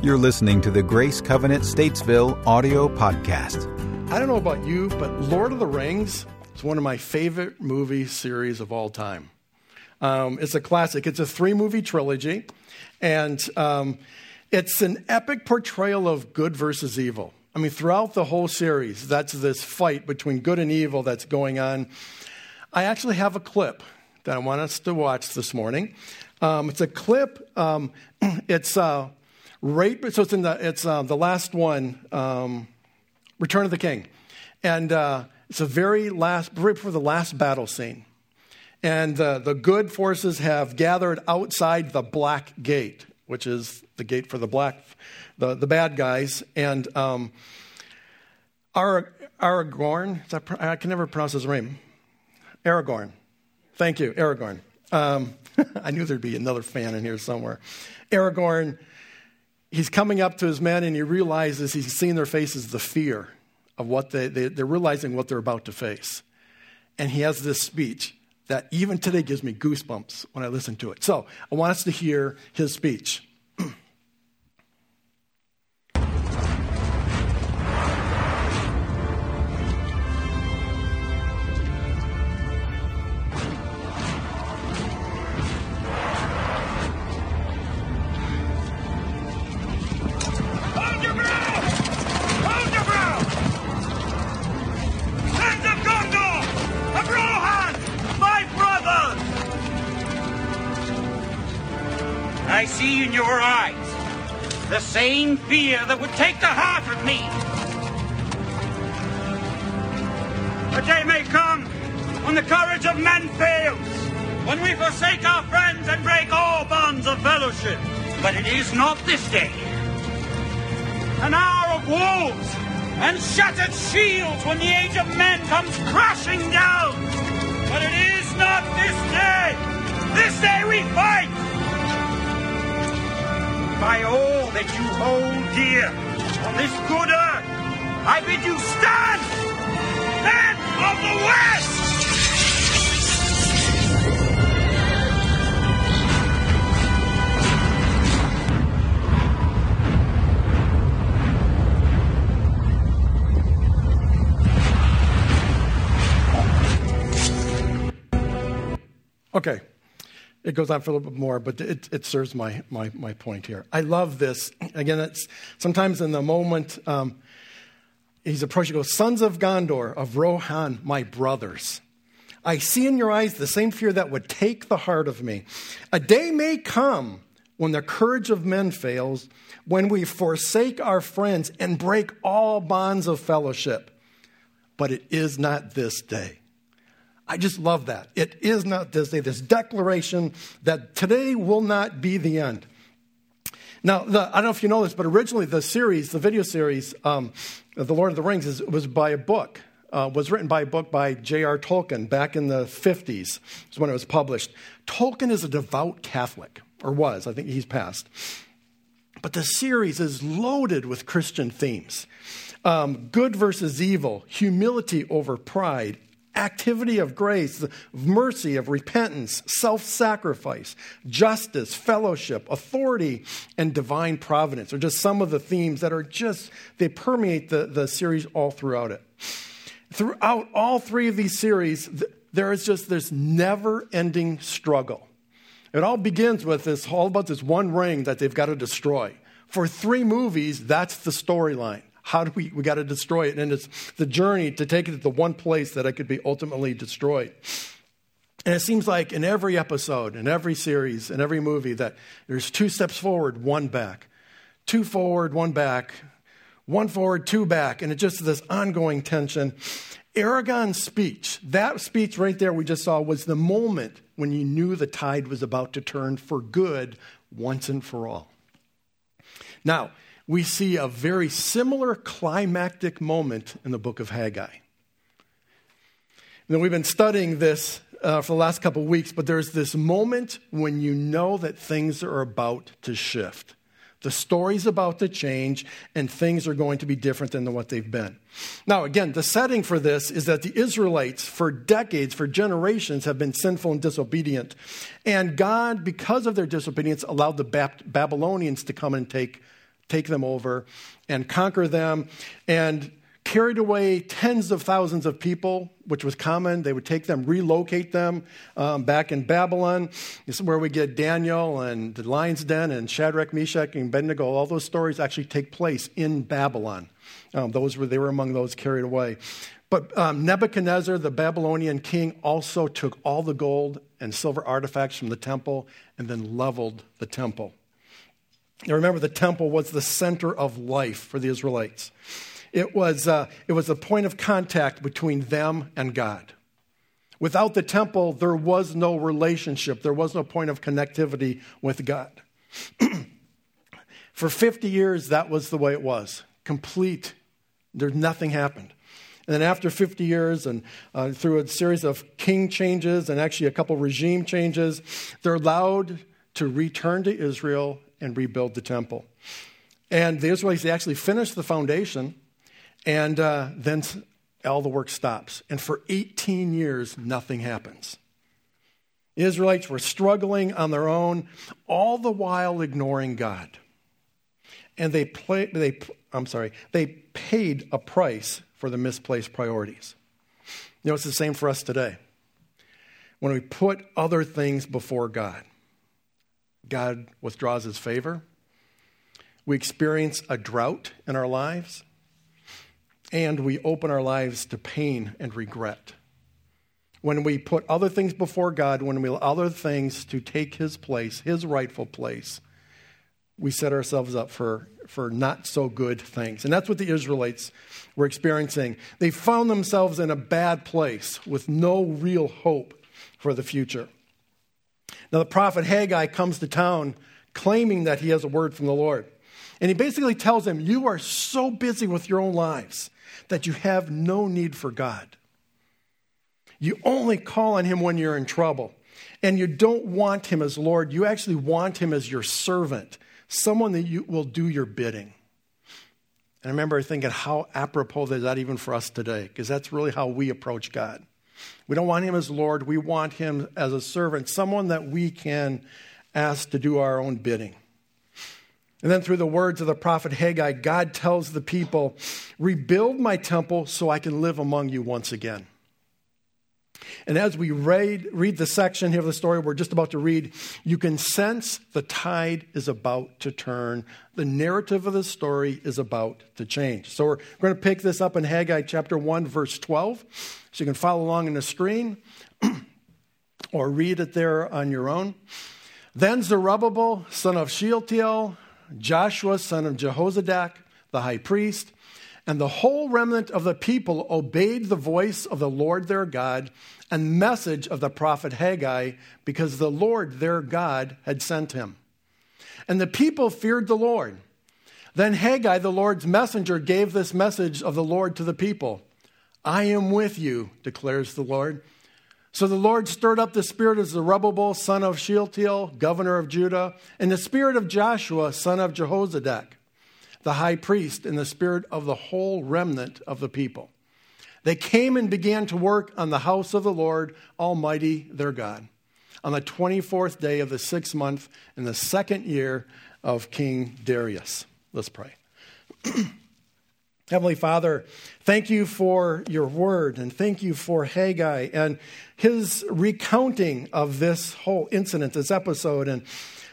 You're listening to the Grace Covenant Statesville audio podcast. I don't know about you, but Lord of the Rings is one of my favorite movie series of all time. Um, it's a classic. It's a three movie trilogy, and um, it's an epic portrayal of good versus evil. I mean, throughout the whole series, that's this fight between good and evil that's going on. I actually have a clip that I want us to watch this morning. Um, it's a clip. Um, it's uh, right. So it's in the. It's uh, the last one. Um, Return of the King, and uh, it's the very last, right before the last battle scene, and uh, the good forces have gathered outside the Black Gate, which is the gate for the black, the the bad guys, and um, Aragorn. I can never pronounce his name. Aragorn. Thank you, Aragorn. Um, I knew there'd be another fan in here somewhere. Aragorn, he's coming up to his men and he realizes he's seeing their faces the fear of what they, they, they're realizing what they're about to face. And he has this speech that even today gives me goosebumps when I listen to it. So I want us to hear his speech. The same fear that would take the heart of me. A day may come when the courage of men fails, when we forsake our friends and break all bonds of fellowship. But it is not this day an hour of wolves and shattered shields when the age of men comes crashing down. But it is not this day. This day we fight. By all that you hold dear on this good earth, I bid you stand, men of the West! Okay. It goes on for a little bit more, but it, it serves my, my, my point here. I love this. Again, it's sometimes in the moment, um, he's approaching, he goes, Sons of Gondor, of Rohan, my brothers. I see in your eyes the same fear that would take the heart of me. A day may come when the courage of men fails, when we forsake our friends and break all bonds of fellowship. But it is not this day. I just love that. It is not this day, this declaration that today will not be the end. Now, the, I don't know if you know this, but originally the series, the video series, um, The Lord of the Rings, is, was by a book. Uh, was written by a book by J.R. Tolkien back in the 50s, is when it was published. Tolkien is a devout Catholic, or was, I think he's passed. But the series is loaded with Christian themes um, good versus evil, humility over pride, activity of grace, of mercy, of repentance, self sacrifice, justice, fellowship, authority, and divine providence are just some of the themes that are just, they permeate the, the series all throughout it. Throughout all three of these series, there is just this never ending struggle. It all begins with this, all about this one ring that they've got to destroy. For three movies, that's the storyline. How do we, we got to destroy it? And it's the journey to take it to the one place that it could be ultimately destroyed. And it seems like in every episode, in every series, in every movie, that there's two steps forward, one back. Two forward, one back. One forward, two back. And it's just this ongoing tension. Aragorn's speech, that speech right there we just saw, was the moment when you knew the tide was about to turn for good once and for all. Now, we see a very similar climactic moment in the book of Haggai. And we've been studying this uh, for the last couple of weeks, but there's this moment when you know that things are about to shift. The story's about to change, and things are going to be different than what they've been. Now, again, the setting for this is that the Israelites, for decades, for generations, have been sinful and disobedient. And God, because of their disobedience, allowed the Babylonians to come and take take them over and conquer them and carried away tens of thousands of people, which was common. They would take them, relocate them um, back in Babylon. This is where we get Daniel and the lion's den and Shadrach, Meshach, and Abednego. All those stories actually take place in Babylon. Um, those were they were among those carried away. But um, Nebuchadnezzar, the Babylonian king, also took all the gold and silver artifacts from the temple and then leveled the temple. Now remember, the temple was the center of life for the Israelites. It was, uh, it was a point of contact between them and God. Without the temple, there was no relationship, there was no point of connectivity with God. For 50 years, that was the way it was complete. There, nothing happened. And then after 50 years, and uh, through a series of king changes and actually a couple regime changes, they're allowed to return to Israel and rebuild the temple. And the Israelites actually finished the foundation and uh, then all the work stops. And for 18 years, nothing happens. Israelites were struggling on their own, all the while ignoring God. And they, play, they, I'm sorry, they paid a price for the misplaced priorities. You know, it's the same for us today. When we put other things before God, God withdraws his favor. We experience a drought in our lives and we open our lives to pain and regret. When we put other things before God, when we allow other things to take His place, His rightful place, we set ourselves up for, for not so good things. And that's what the Israelites were experiencing. They found themselves in a bad place with no real hope for the future. Now, the prophet Haggai comes to town claiming that he has a word from the Lord. And he basically tells them, You are so busy with your own lives that you have no need for God. You only call on Him when you're in trouble. And you don't want Him as Lord, you actually want Him as your servant, someone that you will do your bidding. And I remember thinking, how apropos is that even for us today? Because that's really how we approach God. We don't want Him as Lord, we want Him as a servant, someone that we can ask to do our own bidding. And then through the words of the prophet Haggai, God tells the people, Rebuild my temple so I can live among you once again. And as we read, read the section here of the story we're just about to read, you can sense the tide is about to turn. The narrative of the story is about to change. So we're going to pick this up in Haggai chapter 1, verse 12. So you can follow along on the screen or read it there on your own. Then Zerubbabel, son of Shealtiel, Joshua, son of Jehozadak, the high priest, and the whole remnant of the people obeyed the voice of the Lord their God and message of the prophet Haggai because the Lord their God had sent him. And the people feared the Lord. Then Haggai, the Lord's messenger, gave this message of the Lord to the people I am with you, declares the Lord. So the Lord stirred up the spirit of Zerubbabel, son of Shealtiel, governor of Judah, and the spirit of Joshua, son of Jehozadak, the high priest, and the spirit of the whole remnant of the people. They came and began to work on the house of the Lord Almighty their God on the 24th day of the sixth month in the second year of King Darius. Let's pray. Heavenly Father, thank you for your word and thank you for Haggai and his recounting of this whole incident, this episode. And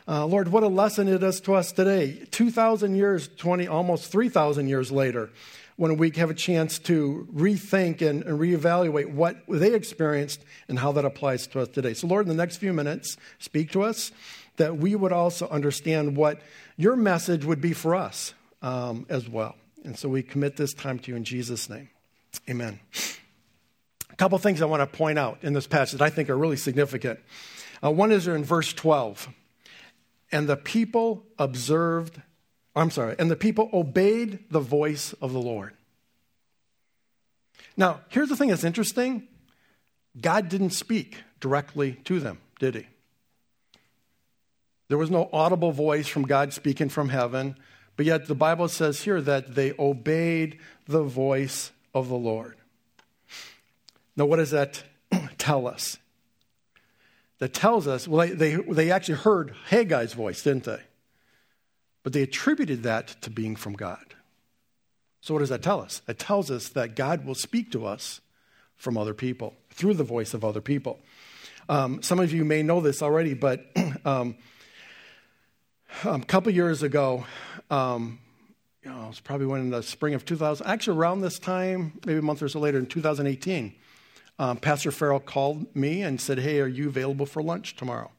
uh, Lord, what a lesson it is to us today. 2,000 years, 20, almost 3,000 years later, when we have a chance to rethink and, and reevaluate what they experienced and how that applies to us today. So, Lord, in the next few minutes, speak to us that we would also understand what your message would be for us um, as well. And so we commit this time to you in Jesus' name. Amen. A couple things I want to point out in this passage that I think are really significant. Uh, one is in verse 12. And the people observed, I'm sorry, and the people obeyed the voice of the Lord. Now, here's the thing that's interesting God didn't speak directly to them, did he? There was no audible voice from God speaking from heaven. But yet the Bible says here that they obeyed the voice of the Lord. Now, what does that tell us? That tells us, well, they, they actually heard Haggai's voice, didn't they? but they attributed that to being from God. So, what does that tell us? It tells us that God will speak to us from other people, through the voice of other people. Um, some of you may know this already, but um, a couple years ago, um, you know, it was probably when in the spring of 2000, actually around this time, maybe a month or so later in 2018, um, Pastor Farrell called me and said, Hey, are you available for lunch tomorrow?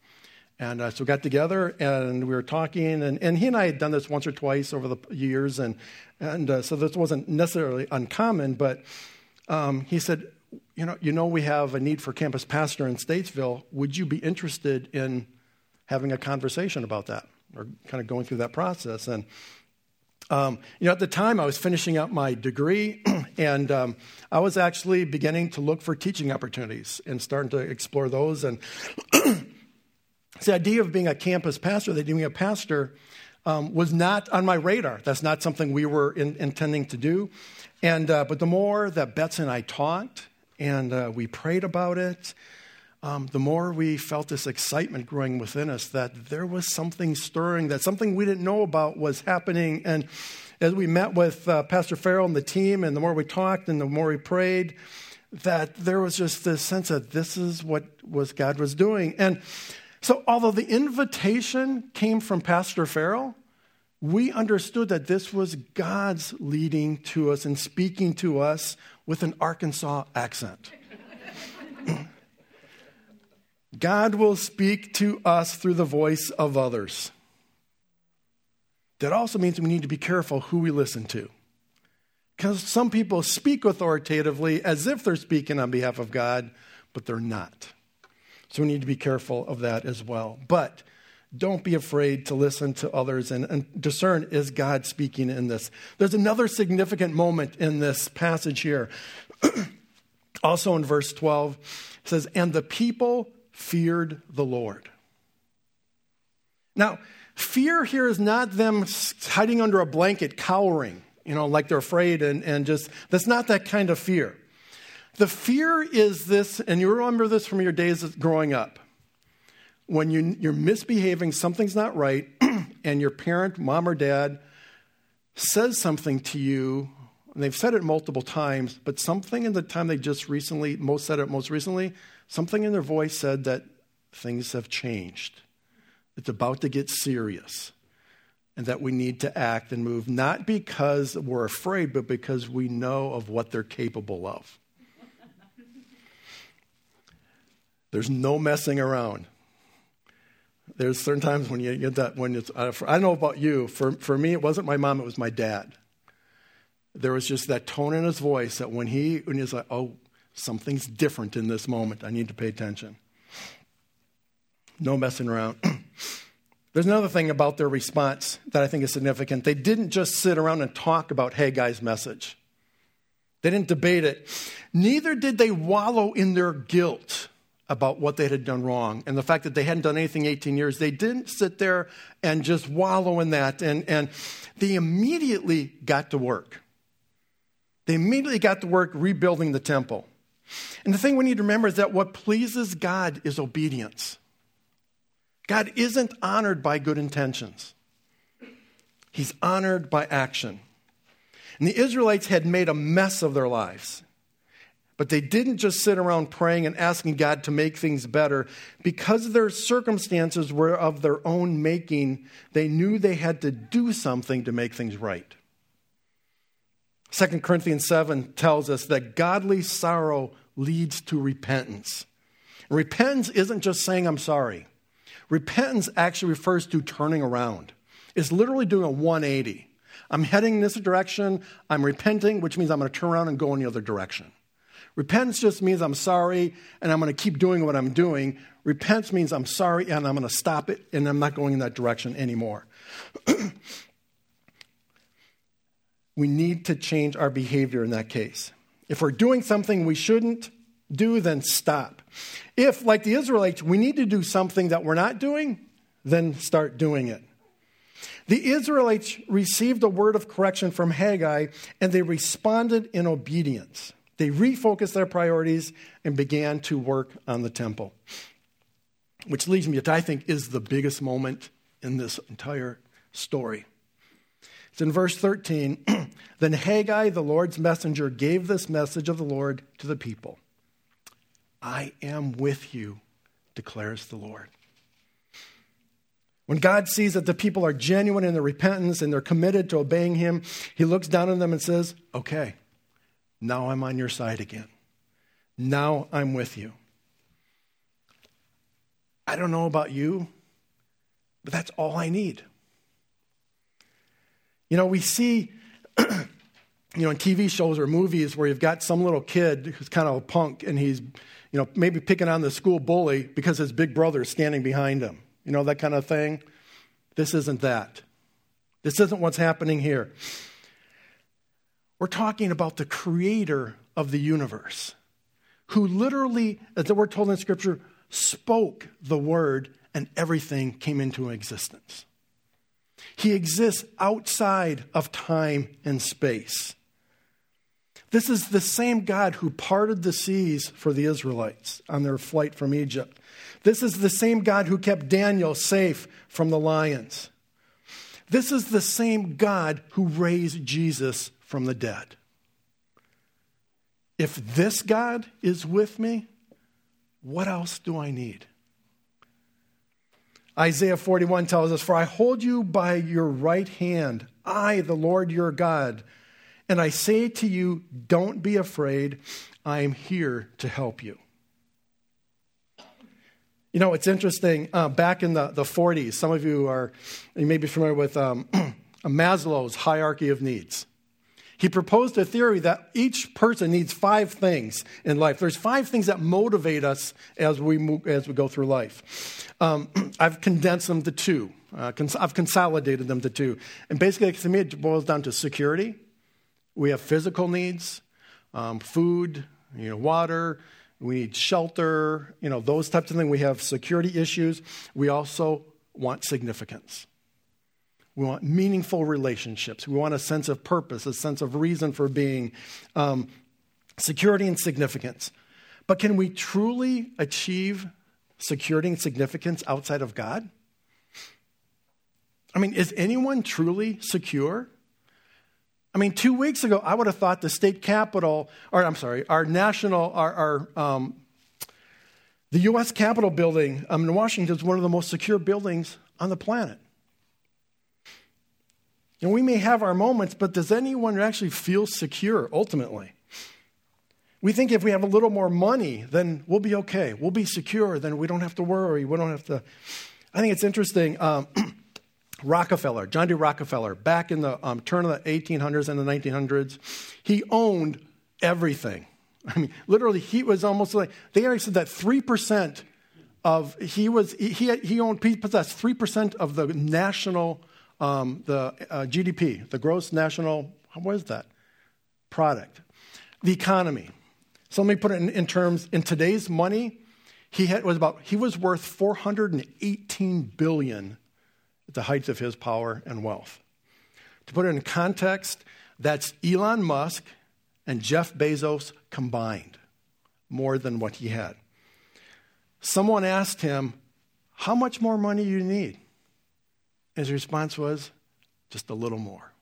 And uh, so we got together and we were talking, and, and he and I had done this once or twice over the years, and, and uh, so this wasn't necessarily uncommon, but um, he said, you know, you know, we have a need for campus pastor in Statesville. Would you be interested in having a conversation about that or kind of going through that process? And, um, you know, at the time I was finishing up my degree and um, I was actually beginning to look for teaching opportunities and starting to explore those. And the idea of being a campus pastor, that being a pastor, um, was not on my radar. That's not something we were in, intending to do. And, uh, but the more that Betsy and I talked and uh, we prayed about it, um, the more we felt this excitement growing within us that there was something stirring, that something we didn't know about was happening. And as we met with uh, Pastor Farrell and the team, and the more we talked and the more we prayed, that there was just this sense that this is what was God was doing. And so, although the invitation came from Pastor Farrell, we understood that this was God's leading to us and speaking to us with an Arkansas accent. God will speak to us through the voice of others. That also means we need to be careful who we listen to. Because some people speak authoritatively as if they're speaking on behalf of God, but they're not. So we need to be careful of that as well. But don't be afraid to listen to others and, and, discern is God speaking in this. There's another significant moment in this passage here. also in verse 12, it says, And the people feared the Lord. Now, fear here is not them hiding under a blanket, cowering, you know, like they're afraid and, and just, that's not that kind of fear. The fear is this, and you remember this from your days growing up. When you, you're misbehaving, something's not right, and your parent, mom or dad, says something to you, and they've said it multiple times, but something in the time they just recently, most said it most recently, something in their voice said that things have changed. It's about to get serious and that we need to act and move, not because we're afraid, but because we know of what they're capable of. There's no messing around. There's certain times when you get that, when it's, I don't know about you, for, for me, it wasn't my mom, it was my dad. There was just that tone in his voice that when he, when he's like, oh, something's different in this moment, I need to pay attention. No messing around. There's another thing about their response that I think is significant. They didn't just sit around and talk about Haggai's message. They didn't debate it. Neither did they wallow in their guilt about what they had done wrong and the fact that they hadn't done anything 18 years. They didn't sit there and just wallow in that. And, and they immediately got to work. They immediately got to work rebuilding the temple. And the thing we need to remember is that what pleases God is obedience. God isn't honored by good intentions, He's honored by action. And the Israelites had made a mess of their lives. But they didn't just sit around praying and asking God to make things better. Because their circumstances were of their own making, they knew they had to do something to make things right. 2 Corinthians 7 tells us that godly sorrow leads to repentance. Repentance isn't just saying, I'm sorry. Repentance actually refers to turning around, it's literally doing a 180. I'm heading in this direction, I'm repenting, which means I'm going to turn around and go in the other direction. Repentance just means I'm sorry and I'm going to keep doing what I'm doing. Repentance means I'm sorry and I'm going to stop it and I'm not going in that direction anymore. we need to change our behavior in that case. If we're doing something we shouldn't do, then stop. If, like the Israelites, we need to do something that we're not doing, then start doing it. The Israelites received a word of correction from Haggai and they responded in obedience. They refocused their priorities and began to work on the temple. Which leads me to, I think, is the biggest moment in this entire story. It's in verse 13. then Haggai, the Lord's messenger, gave this message of the Lord to the people I am with you, declares the Lord. When God sees that the people are genuine in their repentance and they're committed to obeying Him, He looks down on them and says, Okay, now I'm on your side again. Now I'm with you. I don't know about you, but that's all I need. You know, we see, you know, in TV shows or movies where you've got some little kid who's kind of a punk and he's, you know, maybe picking on the school bully because his big brother is standing behind him. You know, that kind of thing. This isn't that. This isn't what's happening here. We're talking about the creator of the universe, who literally, as we're told in Scripture, spoke the word and everything came into existence. He exists outside of time and space. This is the same God who parted the seas for the Israelites on their flight from Egypt. This is the same God who kept Daniel safe from the lions. This is the same God who raised Jesus from the dead. If this God is with me, what else do I need? Isaiah 41 tells us, For I hold you by your right hand, I, the Lord your God. And I say to you, Don't be afraid, I am here to help you. You know, it's interesting. Uh, back in the, the 40s, some of you are, you may be familiar with um, Maslow's hierarchy of needs. He proposed a theory that each person needs five things in life. There's five things that motivate us as we, move, as we go through life. Um, I've condensed them to two. Uh, cons- I've consolidated them to two. And basically, to me, it boils down to security. We have physical needs, um, food, you know, water. We need shelter, you know, those types of things. We have security issues. We also want significance. We want meaningful relationships. We want a sense of purpose, a sense of reason for being, um, security and significance. But can we truly achieve security and significance outside of God? I mean, is anyone truly secure? I mean, two weeks ago, I would have thought the state capitol, or I'm sorry, our national, our, our um, the U.S. Capitol building um, in Washington is one of the most secure buildings on the planet. And we may have our moments, but does anyone actually feel secure ultimately? We think if we have a little more money, then we'll be okay. We'll be secure. Then we don't have to worry. We don't have to. I think it's interesting. Um, Rockefeller, John D. Rockefeller, back in the um, turn of the 1800s and the 1900s, he owned everything. I mean, literally, he was almost like they actually said that three percent of he was he he owned he possessed three percent of the national um, the uh, GDP, the gross national, what is that? Product. The economy. So let me put it in, in terms, in today's money, he had, was about, he was worth 418 billion at the height of his power and wealth. To put it in context, that's Elon Musk and Jeff Bezos combined, more than what he had. Someone asked him, How much more money do you need? His response was, just a little more.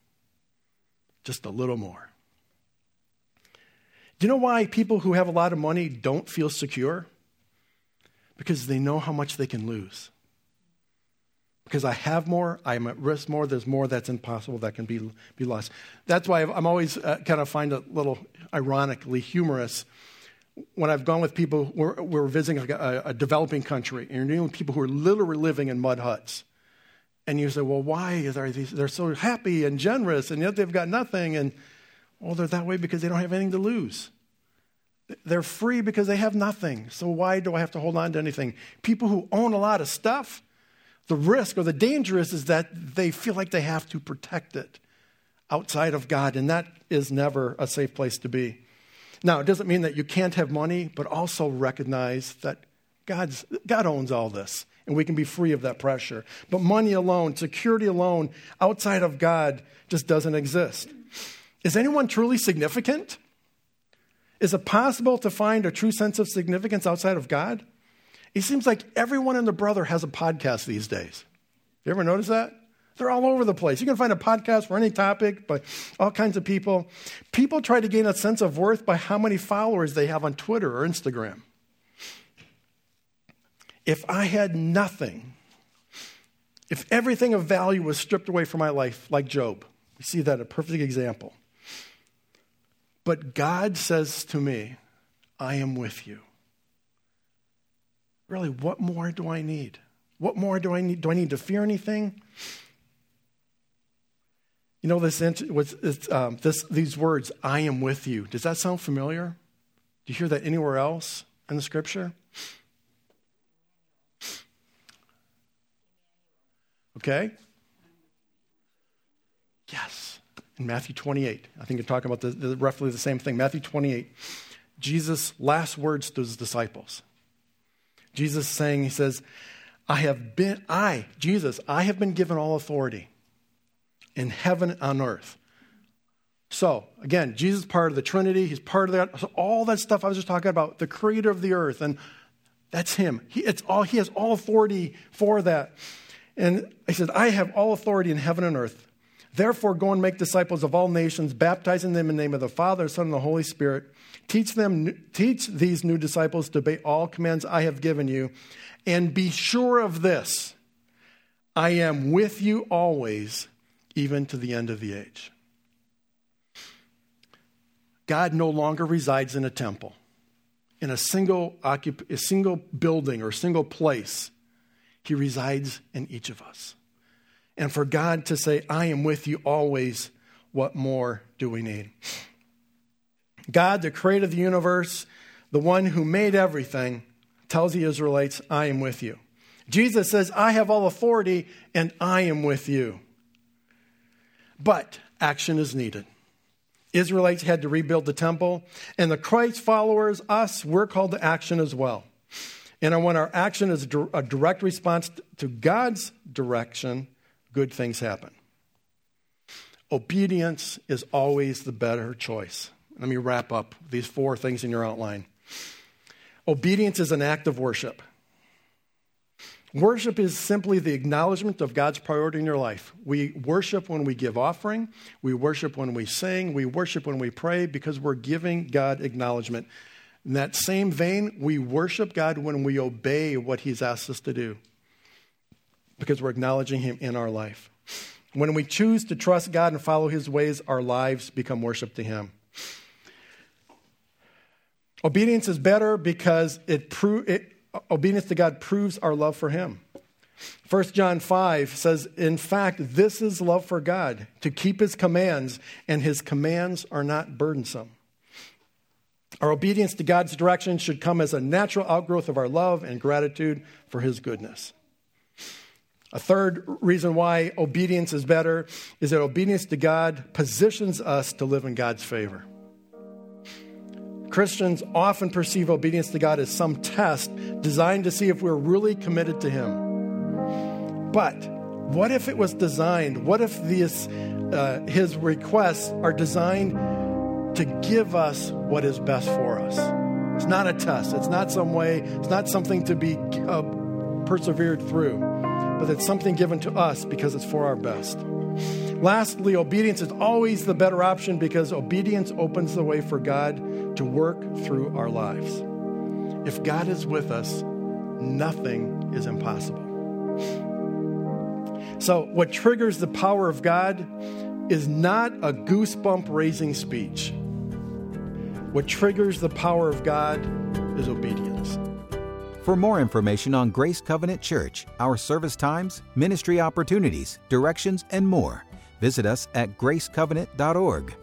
Just a little more. Do you know why people who have a lot of money don't feel secure? Because they know how much they can lose. Because I have more, I'm at risk more, there's more that's impossible that can be, be lost. That's why I'm always uh, kind of find it a little ironically humorous when I've gone with people, we're, we're visiting a, a, developing country, and you're dealing with people who are literally living in mud huts. And you say, well, why are these? They're so happy and generous, and yet they've got nothing. And well, they're that way because they don't have anything to lose. They're free because they have nothing. So why do I have to hold on to anything? People who own a lot of stuff, the risk or the danger is, is that they feel like they have to protect it outside of God, and that is never a safe place to be. Now, it doesn't mean that you can't have money, but also recognize that God's, God owns all this and we can be free of that pressure. But money alone, security alone, outside of God, just doesn't exist. Is anyone truly significant? Is it possible to find a true sense of significance outside of God? It seems like everyone and their brother has a podcast these days. You ever notice that? They're all over the place. You can find a podcast for any topic by all kinds of people. People try to gain a sense of worth by how many followers they have on Twitter or Instagram. If I had nothing, if everything of value was stripped away from my life, like Job, we see that a perfect example. But God says to me, I am with you. Really, what more do I need? What more do I need? Do I need to fear anything? You know this, um, this, these words, "I am with you." Does that sound familiar? Do you hear that anywhere else in the Scripture? Okay. Yes, in Matthew 28. I think you're talking about the, the, roughly the same thing. Matthew 28. Jesus' last words to his disciples. Jesus saying, He says, I have been, I, Jesus, I have been given all authority in heaven and on earth. So, again, Jesus is part of the Trinity. He's part of that. So all that stuff I was just talking about, the creator of the earth, and that's him. He, it's all, he has all authority for that. And he said, I have all authority in heaven and earth. Therefore, go and make disciples of all nations, baptizing them in the name of the Father, Son, and the Holy Spirit. Teach them, teach these new disciples to obey all commands I have given you, and be sure of this: I am with you always even to the end of the age. God no longer resides in a temple, in a single, occup- a single building or single place. He resides in each of us. And for God to say, I am with you always, what more do we need? God, the creator of the universe, the one who made everything, tells the Israelites, I am with you. Jesus says, I have all authority and I am with you. But action is needed. Israelites had to rebuild the temple, and the Christ followers, us, we're called to action as well. And when our action is a direct response to God's direction, good things happen. Obedience is always the better choice. Let me wrap up these four things in your outline. Obedience is an act of worship. Worship is simply the acknowledgement of God's priority in your life. We worship when we give offering, we worship when we sing, we worship when we pray because we're giving God acknowledgement. In that same vein, we worship God when we obey what He's asked us to do because we're acknowledging Him in our life. When we choose to trust God and follow His ways, our lives become worship to Him. Obedience is better because it, pro- it obedience to God proves our love for Him. 1 John 5 says, In fact, this is love for God, to keep His commands, and His commands are not burdensome. Our obedience to God's direction should come as a natural outgrowth of our love and gratitude for His goodness. A third reason why obedience is better is that obedience to God positions us to live in God's favor. Christians often perceive obedience to God as some test designed to see if we're really committed to Him. But what if it was designed? What if these, uh, His requests are designed to give us what is best for us? It's not a test. It's not some way, it's not something to be uh, persevered through, but it's something given to us because it's for our best. Lastly, obedience is always the better option because obedience opens the way for God to work through our lives. If God is with us, nothing is impossible. So, what triggers the power of God is not a goosebump raising speech. What triggers the power of God is obedience. For more information on Grace Covenant Church, our service times, ministry opportunities, directions, and more, visit us at gracecovenant.org.